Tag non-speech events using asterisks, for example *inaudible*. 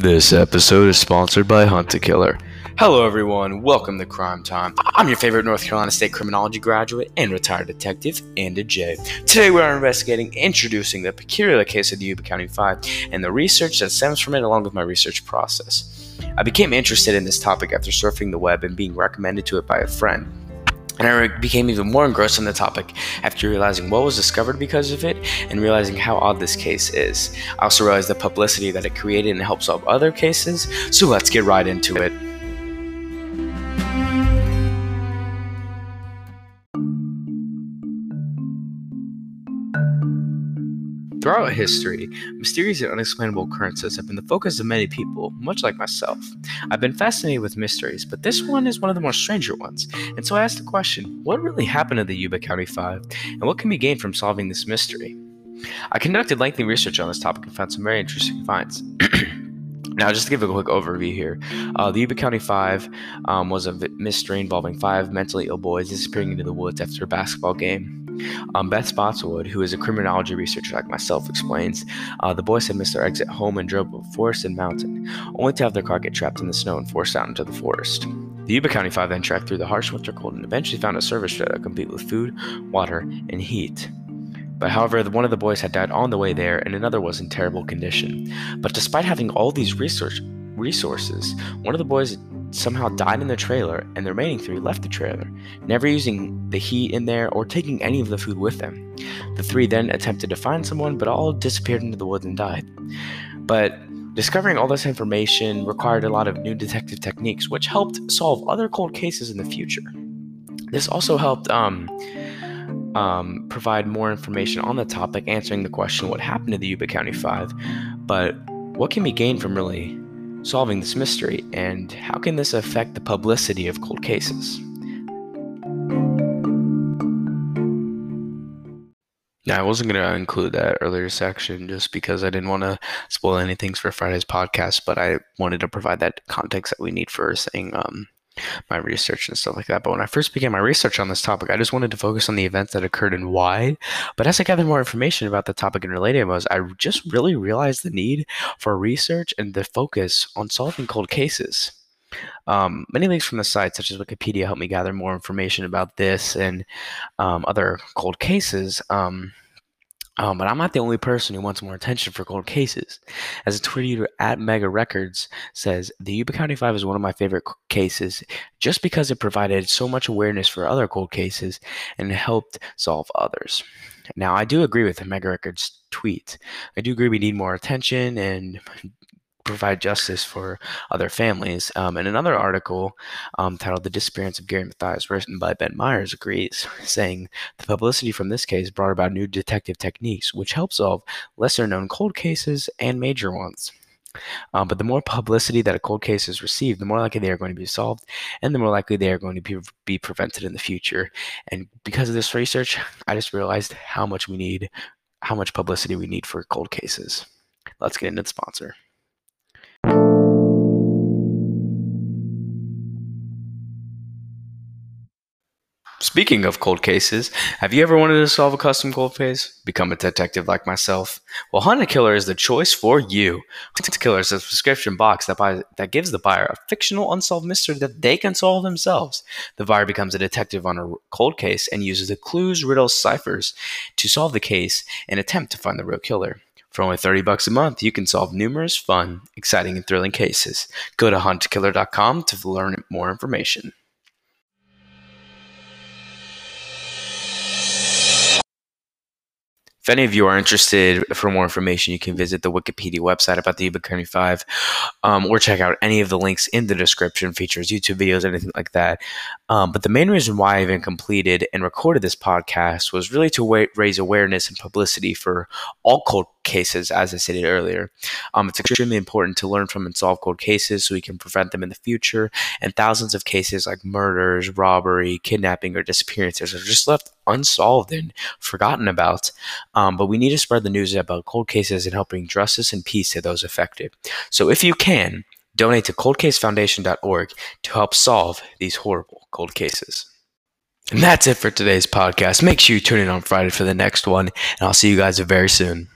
This episode is sponsored by Hunt a Killer. Hello, everyone. Welcome to Crime Time. I'm your favorite North Carolina State criminology graduate and retired detective, Andy J. Today, we are investigating introducing the peculiar case of the Yuba County Five and the research that stems from it, along with my research process. I became interested in this topic after surfing the web and being recommended to it by a friend. And I became even more engrossed in the topic after realizing what was discovered because of it and realizing how odd this case is. I also realized the publicity that it created and helped solve other cases, so let's get right into it. Throughout history, mysterious and unexplainable occurrences have been the focus of many people, much like myself. I've been fascinated with mysteries, but this one is one of the more stranger ones, and so I asked the question what really happened to the Yuba County Five, and what can be gained from solving this mystery? I conducted lengthy research on this topic and found some very interesting finds. *clears throat* Now, just to give a quick overview here, uh, the Yuba County Five um, was a mystery involving five mentally ill boys disappearing into the woods after a basketball game. Um, Beth Spotswood, who is a criminology researcher like myself, explains uh, the boys had missed their exit home and drove over forest and mountain, only to have their car get trapped in the snow and forced out into the forest. The Yuba County Five then trekked through the harsh winter cold and eventually found a service trailer complete with food, water, and heat. But however, one of the boys had died on the way there, and another was in terrible condition. But despite having all these research resources, one of the boys somehow died in the trailer, and the remaining three left the trailer, never using the heat in there or taking any of the food with them. The three then attempted to find someone, but all disappeared into the woods and died. But discovering all this information required a lot of new detective techniques, which helped solve other cold cases in the future. This also helped um, um, provide more information on the topic, answering the question what happened to the Yuba County Five, but what can be gained from really solving this mystery, and how can this affect the publicity of cold cases? Now, I wasn't going to include that earlier section just because I didn't want to spoil anything for Friday's podcast, but I wanted to provide that context that we need for saying um, my research and stuff like that. But when I first began my research on this topic, I just wanted to focus on the events that occurred and why. But as I gathered more information about the topic and related was, I just really realized the need for research and the focus on solving cold cases. Um, many links from the site, such as Wikipedia, helped me gather more information about this and um, other cold cases. Um, um, but I'm not the only person who wants more attention for cold cases. As a user at Mega Records says, the Yuba County Five is one of my favorite cases just because it provided so much awareness for other cold cases and helped solve others. Now, I do agree with Mega Records tweet. I do agree we need more attention and provide justice for other families. Um, and another article um, titled The Disappearance of Gary Mathias, written by Ben Myers, agrees, *laughs* saying the publicity from this case brought about new detective techniques, which help solve lesser known cold cases and major ones. Um, but the more publicity that a cold case is received, the more likely they are going to be solved, and the more likely they are going to be, be prevented in the future. And because of this research, I just realized how much we need, how much publicity we need for cold cases. Let's get into the sponsor. Speaking of cold cases, have you ever wanted to solve a custom cold case? Become a detective like myself? Well, Hunt Killer is the choice for you. Hunt Killer is a subscription box that, buys, that gives the buyer a fictional unsolved mystery that they can solve themselves. The buyer becomes a detective on a cold case and uses the clues, riddles, ciphers to solve the case and attempt to find the real killer. For only 30 bucks a month, you can solve numerous fun, exciting, and thrilling cases. Go to huntakiller.com to learn more information. Any of you are interested for more information, you can visit the Wikipedia website about the Yuba County 5 um, or check out any of the links in the description, features YouTube videos, anything like that. Um, but the main reason why I even completed and recorded this podcast was really to wa- raise awareness and publicity for all cold cases, as I stated earlier. Um, it's extremely important to learn from and solve cold cases so we can prevent them in the future. And thousands of cases like murders, robbery, kidnapping, or disappearances are just left unsolved and forgotten about. Um, but we need to spread the news about cold cases and help bring justice and peace to those affected. So if you can, donate to coldcasefoundation.org to help solve these horrible cold cases. And that's it for today's podcast. Make sure you tune in on Friday for the next one, and I'll see you guys very soon.